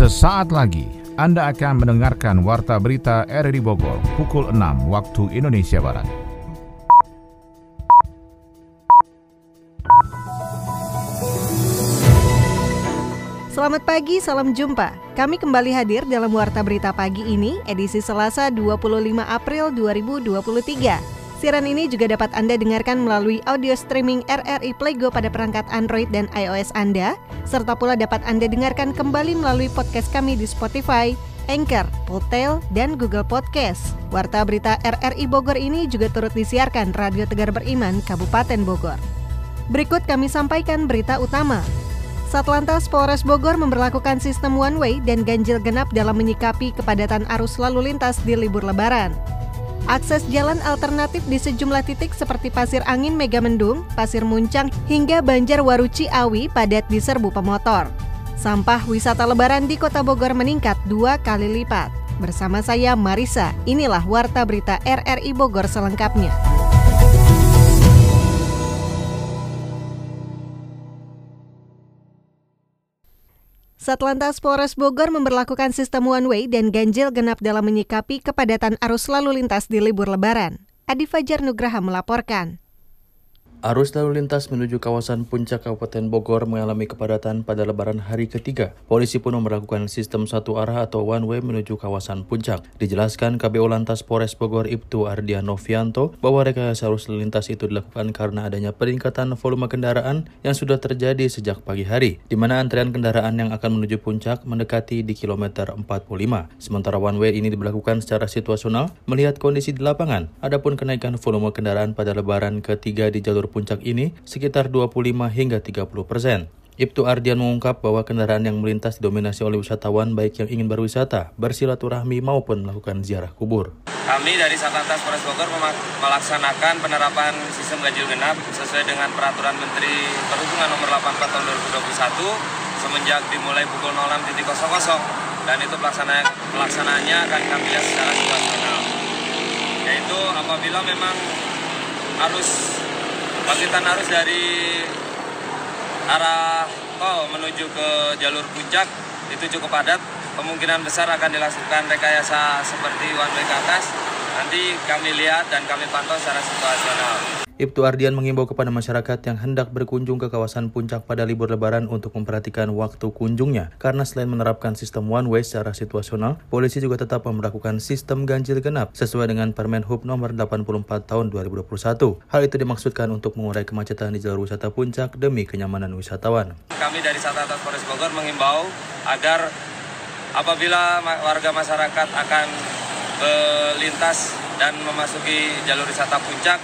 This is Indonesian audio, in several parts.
Sesaat lagi Anda akan mendengarkan Warta Berita RRI Bogor pukul 6 waktu Indonesia Barat. Selamat pagi, salam jumpa. Kami kembali hadir dalam Warta Berita Pagi ini, edisi Selasa 25 April 2023. Siaran ini juga dapat Anda dengarkan melalui audio streaming RRI Playgo pada perangkat Android dan iOS Anda, serta pula dapat Anda dengarkan kembali melalui podcast kami di Spotify, Anchor, Podtail, dan Google Podcast. Warta berita RRI Bogor ini juga turut disiarkan Radio Tegar Beriman, Kabupaten Bogor. Berikut kami sampaikan berita utama. Satlantas Polres Bogor memperlakukan sistem one way dan ganjil genap dalam menyikapi kepadatan arus lalu lintas di libur lebaran. Akses jalan alternatif di sejumlah titik seperti Pasir Angin Megamendung, Pasir Muncang, hingga Banjar Waruci Awi padat diserbu pemotor. Sampah wisata lebaran di kota Bogor meningkat dua kali lipat. Bersama saya Marisa, inilah Warta Berita RRI Bogor selengkapnya. Satlantas Polres Bogor memperlakukan sistem one way dan ganjil genap dalam menyikapi kepadatan arus lalu lintas di libur lebaran. Adi Fajar Nugraha melaporkan. Arus lalu lintas menuju kawasan puncak Kabupaten Bogor mengalami kepadatan pada lebaran hari ketiga. Polisi pun memperlakukan sistem satu arah atau one way menuju kawasan puncak. Dijelaskan KBO Lantas Polres Bogor Ibtu Ardian Novianto bahwa rekayasa arus lalu lintas itu dilakukan karena adanya peningkatan volume kendaraan yang sudah terjadi sejak pagi hari, di mana antrian kendaraan yang akan menuju puncak mendekati di kilometer 45. Sementara one way ini diberlakukan secara situasional melihat kondisi di lapangan. Adapun kenaikan volume kendaraan pada lebaran ketiga di jalur puncak ini sekitar 25 hingga 30 persen. Ibtu Ardian mengungkap bahwa kendaraan yang melintas didominasi oleh wisatawan baik yang ingin berwisata, bersilaturahmi maupun melakukan ziarah kubur. Kami dari Satlantas Polres Bogor melaksanakan penerapan sistem ganjil genap sesuai dengan peraturan Menteri Perhubungan nomor 84 tahun 2021 semenjak dimulai pukul 06.00 dan itu pelaksanaan pelaksanaannya akan kami lihat secara situasional. Yaitu apabila memang arus bangkitan arus dari arah tol menuju ke jalur puncak itu cukup padat. Kemungkinan besar akan dilakukan rekayasa seperti one way ke atas. Nanti kami lihat dan kami pantau secara situasional Ibtu Ardian mengimbau kepada masyarakat yang hendak berkunjung ke kawasan puncak pada libur lebaran untuk memperhatikan waktu kunjungnya. Karena selain menerapkan sistem one way secara situasional, polisi juga tetap memperlakukan sistem ganjil genap sesuai dengan Permen Hub nomor 84 tahun 2021. Hal itu dimaksudkan untuk mengurai kemacetan di jalur wisata puncak demi kenyamanan wisatawan. Kami dari Satlantas Polres Bogor mengimbau agar apabila warga masyarakat akan melintas dan memasuki jalur wisata puncak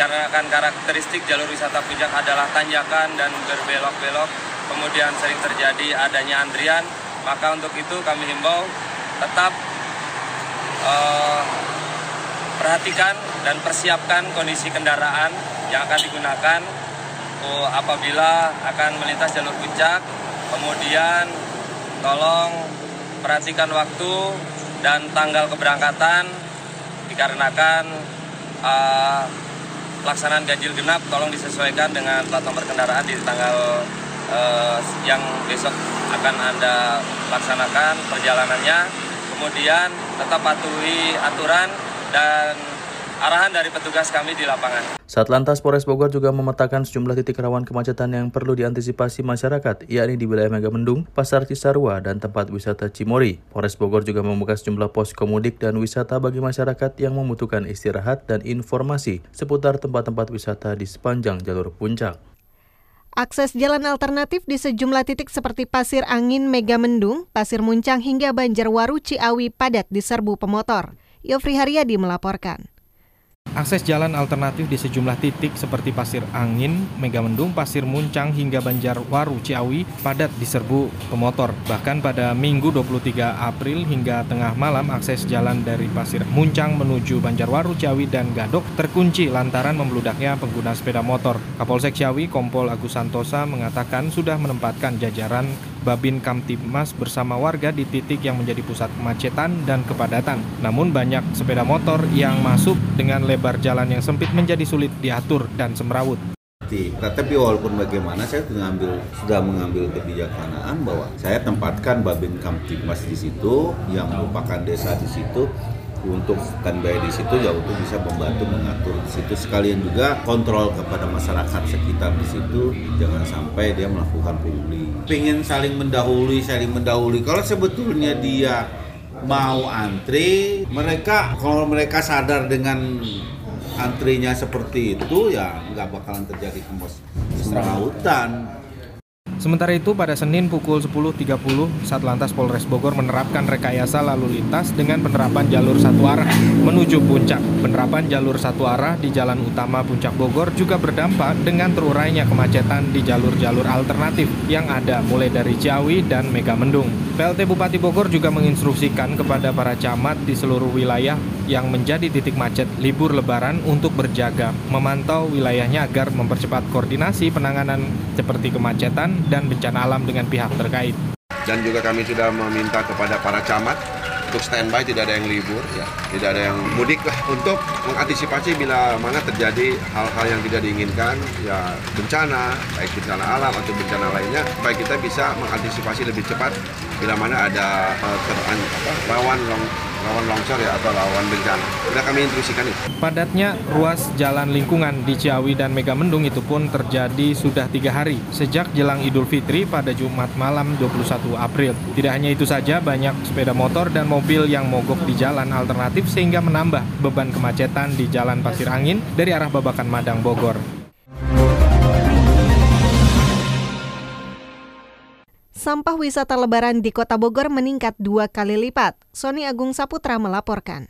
karena kan karakteristik jalur wisata puncak adalah tanjakan dan berbelok-belok, kemudian sering terjadi adanya antrian, maka untuk itu kami himbau tetap uh, perhatikan dan persiapkan kondisi kendaraan yang akan digunakan uh, apabila akan melintas jalur puncak, kemudian tolong perhatikan waktu dan tanggal keberangkatan dikarenakan uh, pelaksanaan ganjil genap tolong disesuaikan dengan plat nomor kendaraan di tanggal uh, yang besok akan Anda laksanakan perjalanannya. Kemudian tetap patuhi aturan dan arahan dari petugas kami di lapangan. Satlantas Polres Bogor juga memetakan sejumlah titik rawan kemacetan yang perlu diantisipasi masyarakat, yakni di wilayah Megamendung, Pasar Cisarua, dan tempat wisata Cimori. Polres Bogor juga membuka sejumlah pos komudik dan wisata bagi masyarakat yang membutuhkan istirahat dan informasi seputar tempat-tempat wisata di sepanjang jalur puncak. Akses jalan alternatif di sejumlah titik seperti Pasir Angin Megamendung, Pasir Muncang hingga Banjarwaru Ciawi padat diserbu pemotor. Yofri Haryadi melaporkan. Akses jalan alternatif di sejumlah titik seperti Pasir Angin, Megamendung, Pasir Muncang hingga Banjarwaru Ciawi padat diserbu pemotor. Bahkan pada Minggu 23 April hingga tengah malam akses jalan dari Pasir Muncang menuju Banjarwaru Ciawi dan Gadok terkunci lantaran membludaknya pengguna sepeda motor. Kapolsek Ciawi Kompol Agus Santosa mengatakan sudah menempatkan jajaran Babin Kamtipmas bersama warga di titik yang menjadi pusat kemacetan dan kepadatan. Namun banyak sepeda motor yang masuk dengan lebar jalan yang sempit menjadi sulit diatur dan semrawut. Tetapi walaupun bagaimana saya mengambil, sudah mengambil kebijaksanaan bahwa saya tempatkan Babin Kamtipmas di situ yang merupakan desa di situ untuk standby di situ ya untuk bisa membantu mengatur di situ sekalian juga kontrol kepada masyarakat sekitar di situ jangan sampai dia melakukan pungli. Pengen saling mendahului, saling mendahului. Kalau sebetulnya dia mau antri, mereka kalau mereka sadar dengan antrinya seperti itu ya nggak bakalan terjadi kemos hutan. Sementara itu pada Senin pukul 10.30 Satlantas Polres Bogor menerapkan rekayasa lalu lintas dengan penerapan jalur satu arah menuju puncak. Penerapan jalur satu arah di jalan utama Puncak Bogor juga berdampak dengan terurainya kemacetan di jalur-jalur alternatif yang ada mulai dari Ciawi dan Megamendung. PLT Bupati Bogor juga menginstruksikan kepada para camat di seluruh wilayah yang menjadi titik macet libur lebaran untuk berjaga, memantau wilayahnya agar mempercepat koordinasi penanganan seperti kemacetan dan bencana alam dengan pihak terkait. Dan juga kami sudah meminta kepada para camat untuk standby tidak ada yang libur ya tidak ada yang mudik lah untuk mengantisipasi bila mana terjadi hal-hal yang tidak diinginkan ya bencana baik bencana alam atau bencana lainnya supaya kita bisa mengantisipasi lebih cepat bila mana ada uh, ter, apa, rawan long, lawan longsor ya atau lawan bencana. Sudah kami instruksikan itu. Padatnya ruas jalan lingkungan di Ciawi dan Megamendung itu pun terjadi sudah tiga hari sejak jelang Idul Fitri pada Jumat malam 21 April. Tidak hanya itu saja, banyak sepeda motor dan mobil yang mogok di jalan alternatif sehingga menambah beban kemacetan di Jalan Pasir Angin dari arah Babakan Madang Bogor. Sampah wisata lebaran di Kota Bogor meningkat dua kali lipat. Sony Agung Saputra melaporkan.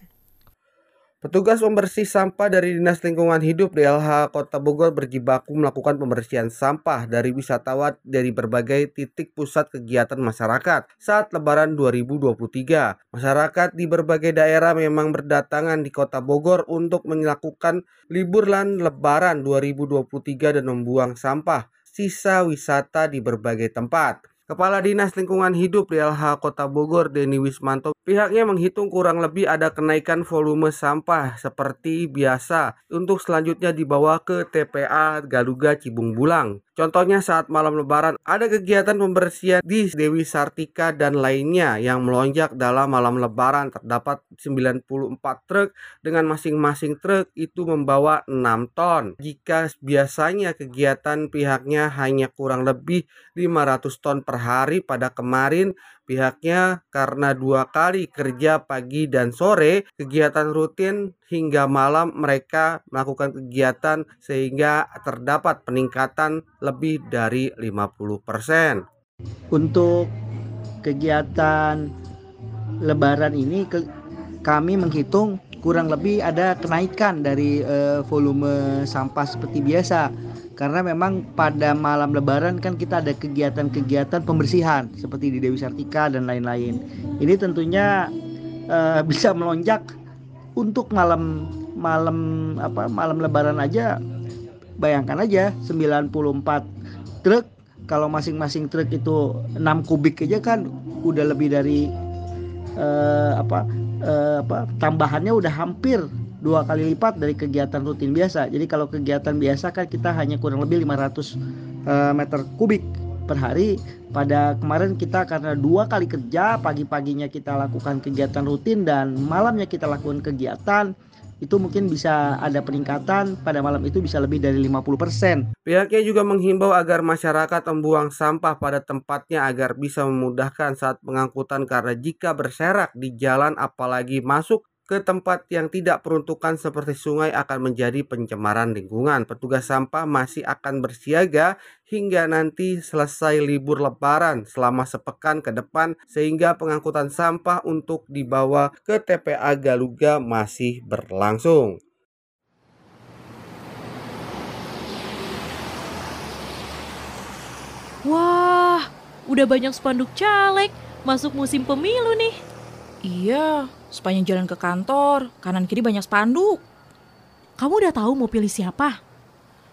Petugas pembersih sampah dari Dinas Lingkungan Hidup DLH Kota Bogor berjibaku melakukan pembersihan sampah dari wisatawan dari berbagai titik pusat kegiatan masyarakat saat Lebaran 2023. Masyarakat di berbagai daerah memang berdatangan di Kota Bogor untuk melakukan liburan Lebaran 2023 dan membuang sampah sisa wisata di berbagai tempat. Kepala Dinas Lingkungan Hidup DLH Kota Bogor Deni Wismanto pihaknya menghitung kurang lebih ada kenaikan volume sampah seperti biasa untuk selanjutnya dibawa ke TPA Galuga Cibung Bulang. Contohnya saat malam lebaran ada kegiatan pembersihan di Dewi Sartika dan lainnya yang melonjak dalam malam lebaran terdapat 94 truk dengan masing-masing truk itu membawa 6 ton. Jika biasanya kegiatan pihaknya hanya kurang lebih 500 ton per hari pada kemarin Pihaknya karena dua kali kerja pagi dan sore, kegiatan rutin hingga malam mereka melakukan kegiatan sehingga terdapat peningkatan lebih dari 50%. Untuk kegiatan lebaran ini kami menghitung kurang lebih ada kenaikan dari uh, volume sampah seperti biasa karena memang pada malam lebaran kan kita ada kegiatan-kegiatan pembersihan seperti di Dewi Sartika dan lain-lain. Ini tentunya uh, bisa melonjak untuk malam malam apa malam lebaran aja bayangkan aja 94 truk kalau masing-masing truk itu 6 kubik aja kan udah lebih dari uh, apa uh, apa tambahannya udah hampir dua kali lipat dari kegiatan rutin biasa. Jadi kalau kegiatan biasa kan kita hanya kurang lebih 500 uh, eh, meter kubik per hari. Pada kemarin kita karena dua kali kerja, pagi-paginya kita lakukan kegiatan rutin dan malamnya kita lakukan kegiatan itu mungkin bisa ada peningkatan pada malam itu bisa lebih dari 50%. Pihaknya juga menghimbau agar masyarakat membuang sampah pada tempatnya agar bisa memudahkan saat pengangkutan karena jika berserak di jalan apalagi masuk ke tempat yang tidak peruntukan seperti sungai akan menjadi pencemaran lingkungan. Petugas sampah masih akan bersiaga hingga nanti selesai libur lebaran selama sepekan ke depan sehingga pengangkutan sampah untuk dibawa ke TPA Galuga masih berlangsung. Wah, udah banyak spanduk caleg masuk musim pemilu nih. Iya, Sepanjang jalan ke kantor, kanan kiri banyak spanduk. Kamu udah tahu mau pilih siapa?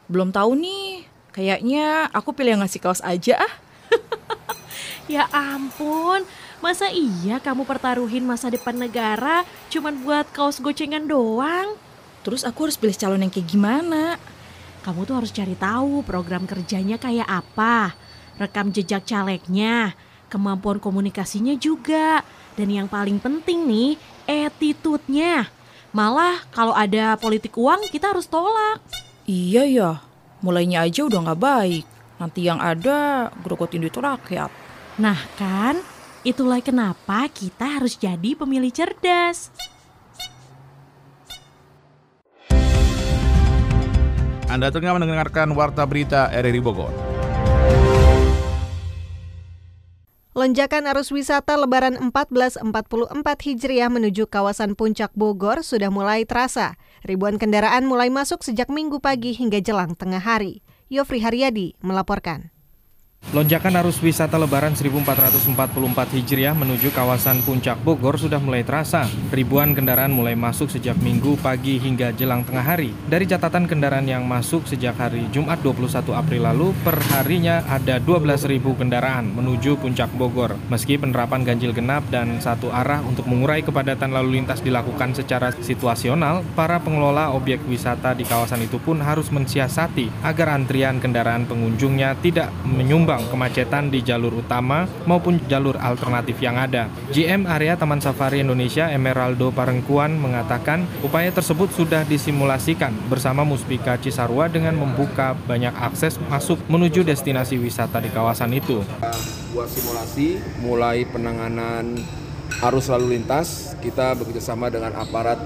Belum tahu nih. Kayaknya aku pilih yang ngasih kaos aja ah. ya ampun, masa iya kamu pertaruhin masa depan negara cuman buat kaos gocengan doang? Terus aku harus pilih calon yang kayak gimana? kamu tuh harus cari tahu program kerjanya kayak apa, rekam jejak calegnya, kemampuan komunikasinya juga, dan yang paling penting nih, attitude-nya. Malah kalau ada politik uang kita harus tolak. Iya ya, mulainya aja udah nggak baik. Nanti yang ada gerogotin duit rakyat. Nah kan, itulah kenapa kita harus jadi pemilih cerdas. Anda tengah mendengarkan Warta Berita RRI Bogor. Lonjakan arus wisata Lebaran 1444 Hijriah menuju kawasan Puncak Bogor sudah mulai terasa. Ribuan kendaraan mulai masuk sejak minggu pagi hingga jelang tengah hari. Yofri Haryadi melaporkan. Lonjakan arus wisata Lebaran 1444 Hijriah menuju kawasan Puncak Bogor sudah mulai terasa. Ribuan kendaraan mulai masuk sejak minggu pagi hingga jelang tengah hari. Dari catatan kendaraan yang masuk sejak hari Jumat 21 April lalu, per harinya ada 12.000 kendaraan menuju Puncak Bogor. Meski penerapan ganjil genap dan satu arah untuk mengurai kepadatan lalu lintas dilakukan secara situasional, para pengelola objek wisata di kawasan itu pun harus mensiasati agar antrian kendaraan pengunjungnya tidak menyumbang kemacetan di jalur utama maupun jalur alternatif yang ada. GM area Taman Safari Indonesia Emeraldo Parengkuan mengatakan upaya tersebut sudah disimulasikan bersama Muspika Cisarua dengan membuka banyak akses masuk menuju destinasi wisata di kawasan itu. Buat simulasi mulai penanganan arus lalu lintas kita bekerjasama dengan aparat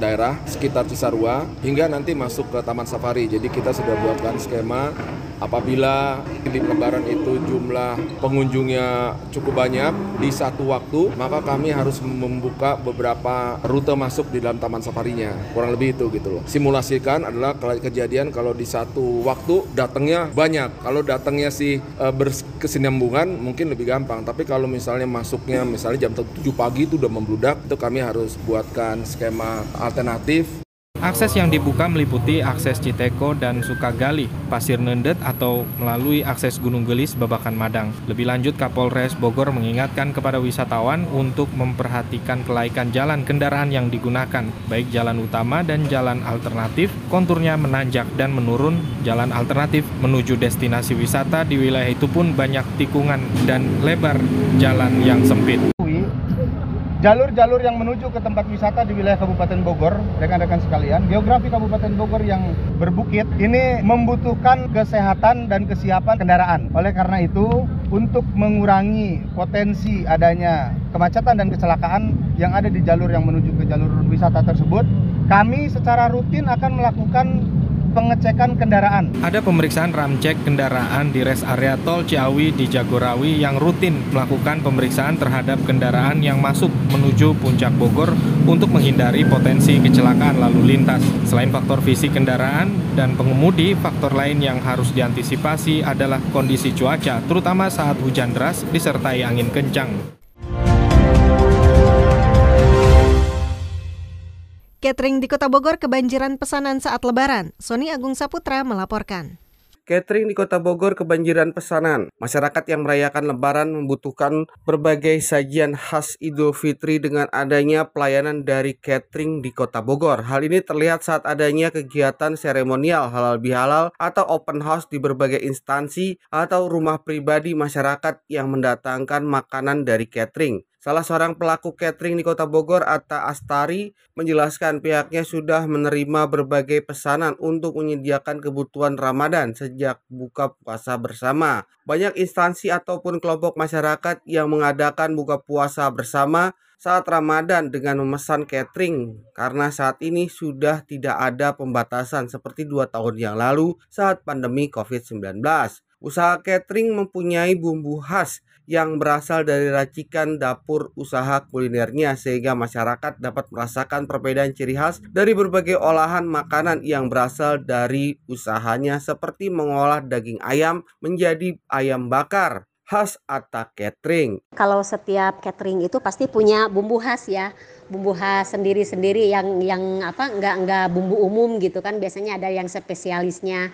daerah sekitar Cisarua hingga nanti masuk ke Taman Safari. Jadi kita sudah buatkan skema apabila di lebaran itu jumlah pengunjungnya cukup banyak di satu waktu, maka kami harus membuka beberapa rute masuk di dalam taman safarinya. Kurang lebih itu gitu loh. Simulasikan adalah kejadian kalau di satu waktu datangnya banyak. Kalau datangnya sih e, berkesinambungan mungkin lebih gampang. Tapi kalau misalnya masuknya misalnya jam 7 pagi itu udah membludak, itu kami harus buatkan skema alternatif Akses yang dibuka meliputi akses Citeko dan Sukagali, Pasir Nendet atau melalui akses Gunung Gelis, Babakan Madang. Lebih lanjut, Kapolres Bogor mengingatkan kepada wisatawan untuk memperhatikan kelaikan jalan kendaraan yang digunakan, baik jalan utama dan jalan alternatif, konturnya menanjak dan menurun. Jalan alternatif menuju destinasi wisata di wilayah itu pun banyak tikungan dan lebar jalan yang sempit jalur-jalur yang menuju ke tempat wisata di wilayah Kabupaten Bogor, rekan-rekan sekalian, geografi Kabupaten Bogor yang berbukit ini membutuhkan kesehatan dan kesiapan kendaraan. Oleh karena itu, untuk mengurangi potensi adanya kemacetan dan kecelakaan yang ada di jalur yang menuju ke jalur wisata tersebut, kami secara rutin akan melakukan pengecekan kendaraan. Ada pemeriksaan ramcek kendaraan di res area tol Ciawi di Jagorawi yang rutin melakukan pemeriksaan terhadap kendaraan yang masuk menuju puncak Bogor untuk menghindari potensi kecelakaan lalu lintas. Selain faktor fisik kendaraan dan pengemudi, faktor lain yang harus diantisipasi adalah kondisi cuaca, terutama saat hujan deras disertai angin kencang. Catering di Kota Bogor kebanjiran pesanan saat Lebaran. Sony Agung Saputra melaporkan. Catering di Kota Bogor kebanjiran pesanan. Masyarakat yang merayakan Lebaran membutuhkan berbagai sajian khas Idul Fitri dengan adanya pelayanan dari catering di Kota Bogor. Hal ini terlihat saat adanya kegiatan seremonial halal bihalal atau open house di berbagai instansi atau rumah pribadi masyarakat yang mendatangkan makanan dari catering. Salah seorang pelaku catering di Kota Bogor, Atta Astari, menjelaskan pihaknya sudah menerima berbagai pesanan untuk menyediakan kebutuhan Ramadan sejak buka puasa bersama. Banyak instansi ataupun kelompok masyarakat yang mengadakan buka puasa bersama saat Ramadan dengan memesan catering karena saat ini sudah tidak ada pembatasan seperti dua tahun yang lalu saat pandemi COVID-19. Usaha catering mempunyai bumbu khas yang berasal dari racikan dapur usaha kulinernya sehingga masyarakat dapat merasakan perbedaan ciri khas dari berbagai olahan makanan yang berasal dari usahanya seperti mengolah daging ayam menjadi ayam bakar khas Atta Catering. Kalau setiap catering itu pasti punya bumbu khas ya, bumbu khas sendiri-sendiri yang yang apa nggak nggak bumbu umum gitu kan biasanya ada yang spesialisnya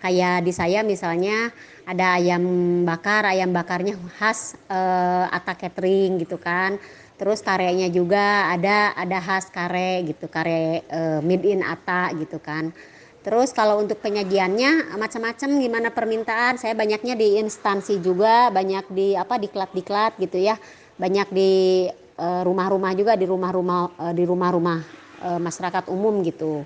kayak di saya misalnya ada ayam bakar ayam bakarnya khas uh, Ata Catering gitu kan terus karenya juga ada ada khas kare gitu kare uh, made in Ata gitu kan Terus kalau untuk penyajiannya macam-macam gimana permintaan, saya banyaknya di instansi juga, banyak di apa diklat-diklat gitu ya. Banyak di eh, rumah-rumah juga di rumah-rumah eh, di rumah-rumah eh, masyarakat umum gitu.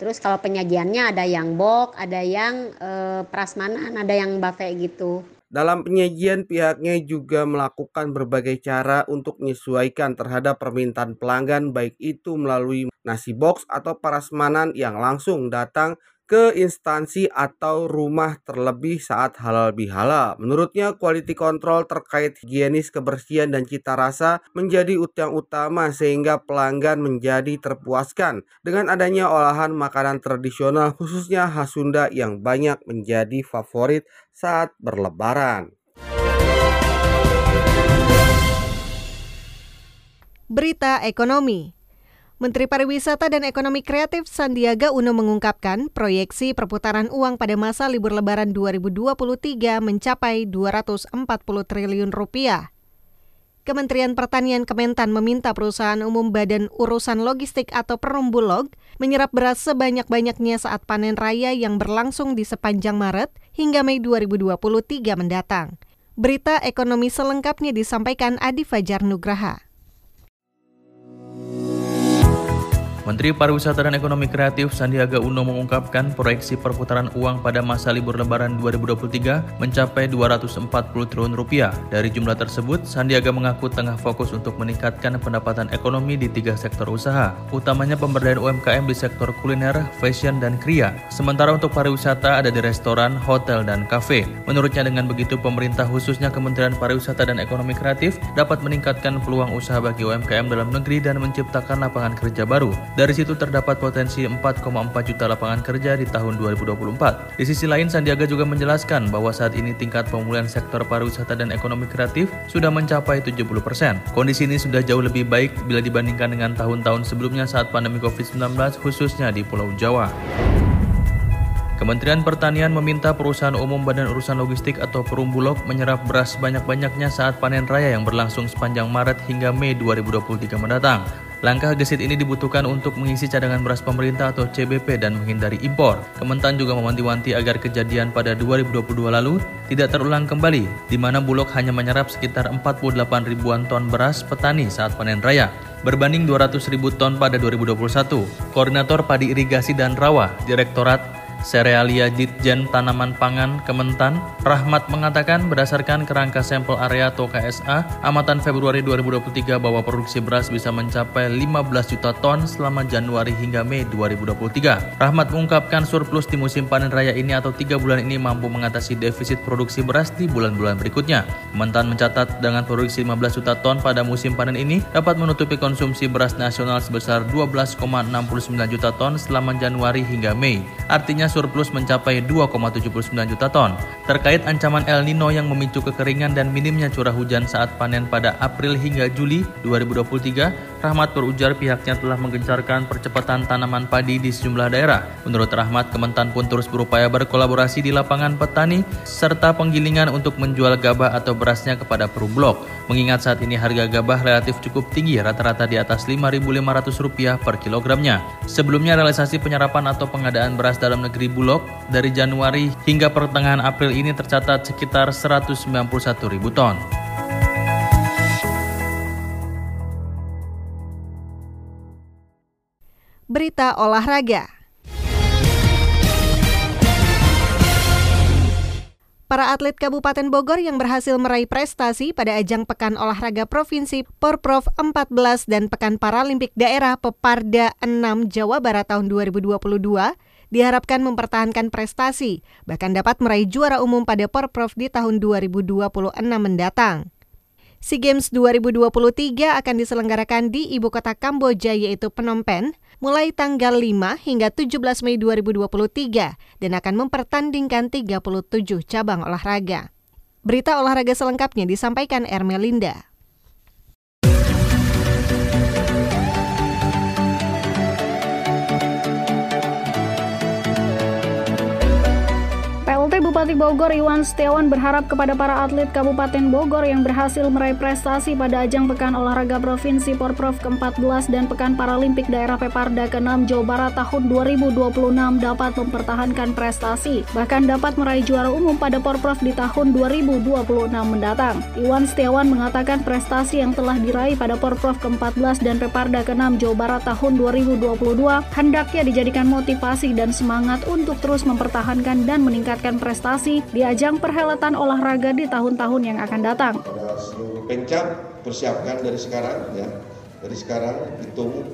Terus kalau penyajiannya ada yang box, ada yang eh, prasmanan, ada yang buffet gitu. Dalam penyajian pihaknya juga melakukan berbagai cara untuk menyesuaikan terhadap permintaan pelanggan baik itu melalui nasi box atau prasmanan yang langsung datang ke instansi atau rumah terlebih saat halal bihalal. Menurutnya quality control terkait higienis kebersihan dan cita rasa menjadi utang utama sehingga pelanggan menjadi terpuaskan dengan adanya olahan makanan tradisional khususnya khas Sunda yang banyak menjadi favorit saat berlebaran. Berita ekonomi. Menteri Pariwisata dan Ekonomi Kreatif Sandiaga Uno mengungkapkan proyeksi perputaran uang pada masa libur lebaran 2023 mencapai 240 triliun rupiah. Kementerian Pertanian Kementan meminta perusahaan umum Badan Urusan Logistik atau Perumbulog menyerap beras sebanyak-banyaknya saat panen raya yang berlangsung di sepanjang Maret hingga Mei 2023 mendatang. Berita ekonomi selengkapnya disampaikan Adi Fajar Nugraha. Menteri Pariwisata dan Ekonomi Kreatif Sandiaga Uno mengungkapkan proyeksi perputaran uang pada masa libur lebaran 2023 mencapai 240 triliun rupiah. Dari jumlah tersebut, Sandiaga mengaku tengah fokus untuk meningkatkan pendapatan ekonomi di tiga sektor usaha, utamanya pemberdayaan UMKM di sektor kuliner, fashion, dan kria. Sementara untuk pariwisata ada di restoran, hotel, dan kafe. Menurutnya dengan begitu pemerintah khususnya Kementerian Pariwisata dan Ekonomi Kreatif dapat meningkatkan peluang usaha bagi UMKM dalam negeri dan menciptakan lapangan kerja baru. Dari situ terdapat potensi 4,4 juta lapangan kerja di tahun 2024. Di sisi lain, Sandiaga juga menjelaskan bahwa saat ini tingkat pemulihan sektor pariwisata dan ekonomi kreatif sudah mencapai 70 persen. Kondisi ini sudah jauh lebih baik bila dibandingkan dengan tahun-tahun sebelumnya saat pandemi COVID-19 khususnya di Pulau Jawa. Kementerian Pertanian meminta perusahaan umum Badan Urusan Logistik atau Perumbulog menyerap beras banyak-banyaknya saat panen raya yang berlangsung sepanjang Maret hingga Mei 2023 mendatang. Langkah gesit ini dibutuhkan untuk mengisi cadangan beras pemerintah atau CBP dan menghindari impor. Kementan juga mewanti-wanti agar kejadian pada 2022 lalu tidak terulang kembali, di mana Bulog hanya menyerap sekitar 48 ribuan ton beras petani saat panen raya berbanding 200 ribu ton pada 2021. Koordinator Padi Irigasi dan Rawa, Direktorat Serealia Ditjen Tanaman Pangan Kementan, Rahmat mengatakan berdasarkan kerangka sampel area atau KSA, amatan Februari 2023 bahwa produksi beras bisa mencapai 15 juta ton selama Januari hingga Mei 2023. Rahmat mengungkapkan surplus di musim panen raya ini atau tiga bulan ini mampu mengatasi defisit produksi beras di bulan-bulan berikutnya. Kementan mencatat dengan produksi 15 juta ton pada musim panen ini dapat menutupi konsumsi beras nasional sebesar 12,69 juta ton selama Januari hingga Mei. Artinya surplus mencapai 2,79 juta ton. Terkait ancaman El Nino yang memicu kekeringan dan minimnya curah hujan saat panen pada April hingga Juli 2023, Rahmat berujar pihaknya telah menggencarkan percepatan tanaman padi di sejumlah daerah. Menurut Rahmat, Kementan pun terus berupaya berkolaborasi di lapangan petani serta penggilingan untuk menjual gabah atau berasnya kepada perublok. Mengingat saat ini harga gabah relatif cukup tinggi, rata-rata di atas Rp5.500 per kilogramnya. Sebelumnya realisasi penyerapan atau pengadaan beras dalam negeri Bulog dari Januari hingga pertengahan April ini tercatat sekitar 191 ribu ton. Berita olahraga. Para atlet Kabupaten Bogor yang berhasil meraih prestasi pada ajang Pekan Olahraga Provinsi Porprov 14 dan Pekan Paralimpik Daerah Peparda 6 Jawa Barat tahun 2022 diharapkan mempertahankan prestasi, bahkan dapat meraih juara umum pada Porprov di tahun 2026 mendatang. SEA Games 2023 akan diselenggarakan di ibu kota Kamboja yaitu Phnom Penh mulai tanggal 5 hingga 17 Mei 2023 dan akan mempertandingkan 37 cabang olahraga. Berita olahraga selengkapnya disampaikan Ermelinda. Bupati Bogor Iwan Setiawan berharap kepada para atlet Kabupaten Bogor yang berhasil meraih prestasi pada ajang Pekan Olahraga Provinsi Porprov ke-14 dan Pekan Paralimpik Daerah Peparda ke-6 Jawa Barat tahun 2026 dapat mempertahankan prestasi, bahkan dapat meraih juara umum pada Porprov di tahun 2026 mendatang. Iwan Setiawan mengatakan prestasi yang telah diraih pada Porprov ke-14 dan Peparda ke-6 Jawa Barat tahun 2022 hendaknya dijadikan motivasi dan semangat untuk terus mempertahankan dan meningkatkan prestasi di ajang perhelatan olahraga di tahun-tahun yang akan datang. Seluruh pencap persiapkan dari sekarang ya, dari sekarang hitung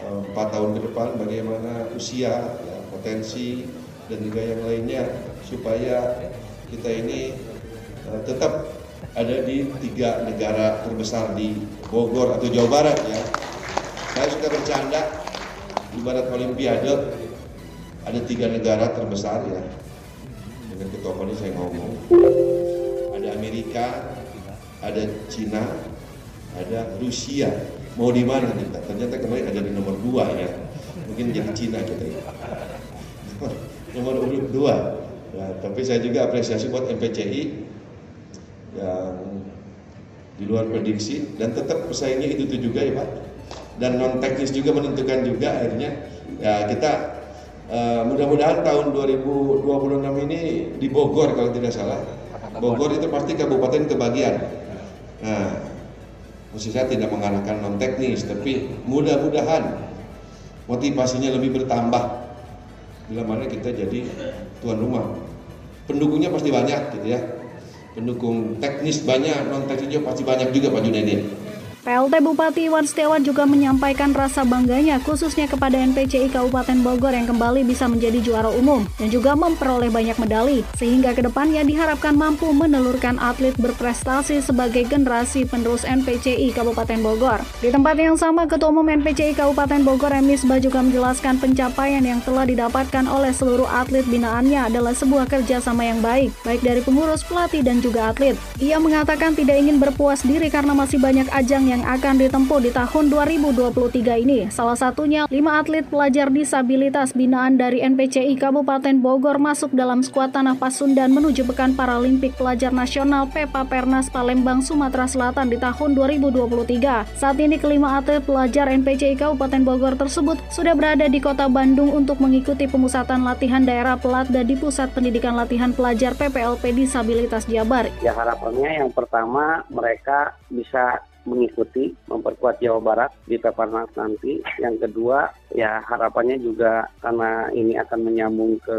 eh, empat tahun ke depan bagaimana usia, ya, potensi dan juga yang lainnya supaya kita ini uh, tetap ada di tiga negara terbesar di Bogor atau Jawa Barat ya. Saya suka bercanda ibarat Olimpiade ada tiga negara terbesar ya dengan ketua koni saya ngomong ada Amerika ada Cina ada Rusia. Mau di mana kita ternyata kemarin ada di nomor dua ya. Mungkin jadi Cina kita ya. Nomor urut dua. Ya, tapi saya juga apresiasi buat MPCI yang di luar prediksi dan tetap persaingnya itu, itu juga ya Pak. Dan non teknis juga menentukan juga akhirnya. Ya kita Uh, mudah-mudahan tahun 2026 ini di Bogor kalau tidak salah. Bogor itu pasti kabupaten kebagian. Nah, maksud saya tidak mengarahkan non teknis, tapi mudah-mudahan motivasinya lebih bertambah bila mana kita jadi tuan rumah. Pendukungnya pasti banyak gitu ya. Pendukung teknis banyak, non teknisnya pasti banyak juga Pak Junedi. PLT Bupati Iwan Setiawan juga menyampaikan rasa bangganya khususnya kepada NPCI Kabupaten Bogor yang kembali bisa menjadi juara umum dan juga memperoleh banyak medali sehingga ke depannya diharapkan mampu menelurkan atlet berprestasi sebagai generasi penerus NPCI Kabupaten Bogor. Di tempat yang sama Ketua Umum NPCI Kabupaten Bogor Emisba juga menjelaskan pencapaian yang telah didapatkan oleh seluruh atlet binaannya adalah sebuah kerjasama yang baik baik dari pengurus, pelatih dan juga atlet. Ia mengatakan tidak ingin berpuas diri karena masih banyak ajang yang akan ditempuh di tahun 2023 ini. Salah satunya, lima atlet pelajar disabilitas binaan dari NPCI Kabupaten Bogor masuk dalam skuad Tanah Pasundan menuju Pekan Paralimpik Pelajar Nasional PEPA Pernas Palembang, Sumatera Selatan di tahun 2023. Saat ini kelima atlet pelajar NPCI Kabupaten Bogor tersebut sudah berada di kota Bandung untuk mengikuti pemusatan latihan daerah Pelatda di Pusat Pendidikan Latihan Pelajar PPLP Disabilitas Jabar. Ya harapannya yang pertama mereka bisa mengikuti memperkuat Jawa Barat di Peparnas nanti. Yang kedua ya harapannya juga karena ini akan menyambung ke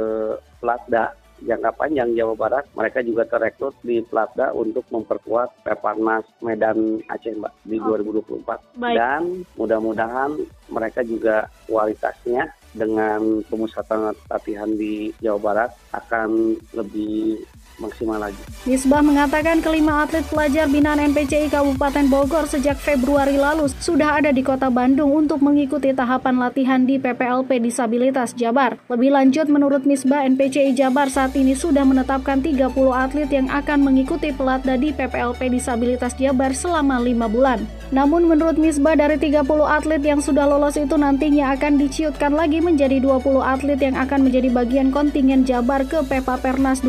Platda jangka panjang Jawa Barat, mereka juga terekrut di Platda untuk memperkuat Peparnas Medan Aceh Mbak di 2024. Baik. Dan mudah-mudahan mereka juga kualitasnya dengan pemusatan latihan di Jawa Barat akan lebih maksimal lagi. Misbah mengatakan kelima atlet pelajar binaan NPCI Kabupaten Bogor sejak Februari lalu sudah ada di kota Bandung untuk mengikuti tahapan latihan di PPLP Disabilitas Jabar. Lebih lanjut, menurut Misbah, NPCI Jabar saat ini sudah menetapkan 30 atlet yang akan mengikuti pelatda di PPLP Disabilitas Jabar selama lima bulan. Namun menurut Misbah, dari 30 atlet yang sudah lolos itu nantinya akan diciutkan lagi menjadi 20 atlet yang akan menjadi bagian kontingen Jabar ke PEPA Pernas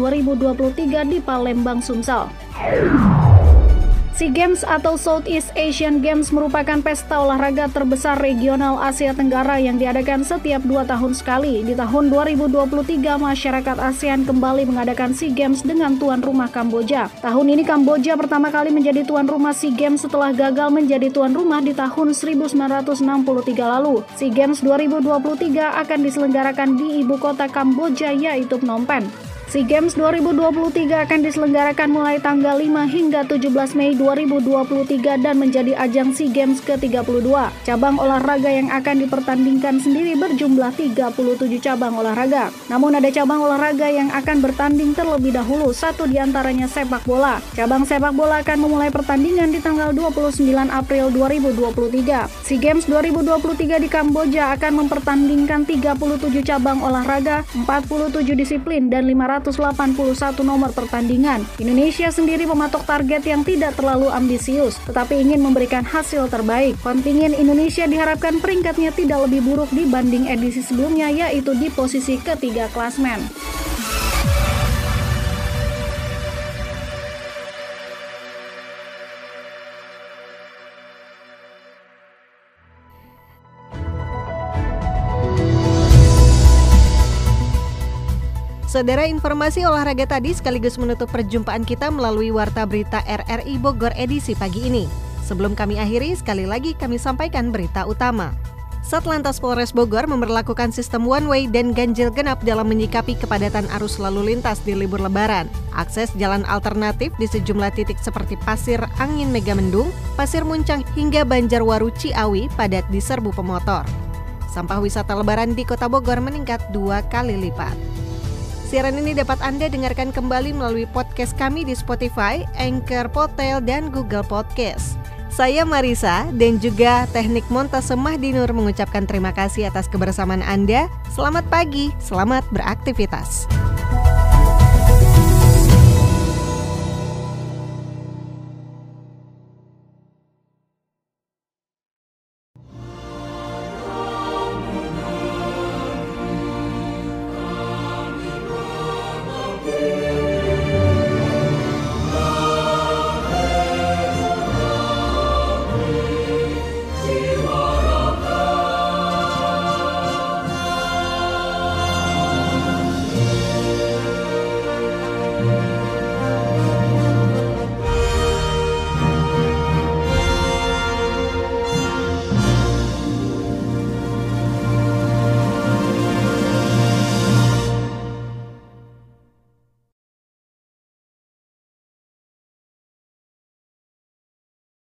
2023 di Palembang, Sumsel. SEA Games atau Southeast Asian Games merupakan pesta olahraga terbesar regional Asia Tenggara yang diadakan setiap dua tahun sekali. Di tahun 2023, masyarakat ASEAN kembali mengadakan SEA Games dengan tuan rumah Kamboja. Tahun ini Kamboja pertama kali menjadi tuan rumah SEA Games setelah gagal menjadi tuan rumah di tahun 1963 lalu. SEA Games 2023 akan diselenggarakan di ibu kota Kamboja yaitu Phnom Penh. SEA Games 2023 akan diselenggarakan mulai tanggal 5 hingga 17 Mei 2023 dan menjadi ajang SEA Games ke-32. Cabang olahraga yang akan dipertandingkan sendiri berjumlah 37 cabang olahraga. Namun ada cabang olahraga yang akan bertanding terlebih dahulu, satu di antaranya sepak bola. Cabang sepak bola akan memulai pertandingan di tanggal 29 April 2023. SEA Games 2023 di Kamboja akan mempertandingkan 37 cabang olahraga, 47 disiplin, dan 500 181 nomor pertandingan. Indonesia sendiri mematok target yang tidak terlalu ambisius, tetapi ingin memberikan hasil terbaik. Kontingen Indonesia diharapkan peringkatnya tidak lebih buruk dibanding edisi sebelumnya, yaitu di posisi ketiga klasmen. Saudara informasi olahraga tadi sekaligus menutup perjumpaan kita melalui Warta Berita RRI Bogor edisi pagi ini. Sebelum kami akhiri, sekali lagi kami sampaikan berita utama. Satlantas Polres Bogor memperlakukan sistem one way dan ganjil genap dalam menyikapi kepadatan arus lalu lintas di libur lebaran. Akses jalan alternatif di sejumlah titik seperti Pasir Angin Megamendung, Pasir Muncang hingga Banjarwaru Ciawi padat diserbu pemotor. Sampah wisata lebaran di Kota Bogor meningkat dua kali lipat. Siaran ini dapat Anda dengarkan kembali melalui podcast kami di Spotify, Anchor, Potel, dan Google Podcast. Saya Marisa dan juga teknik montase Mahdinur mengucapkan terima kasih atas kebersamaan Anda. Selamat pagi, selamat beraktivitas.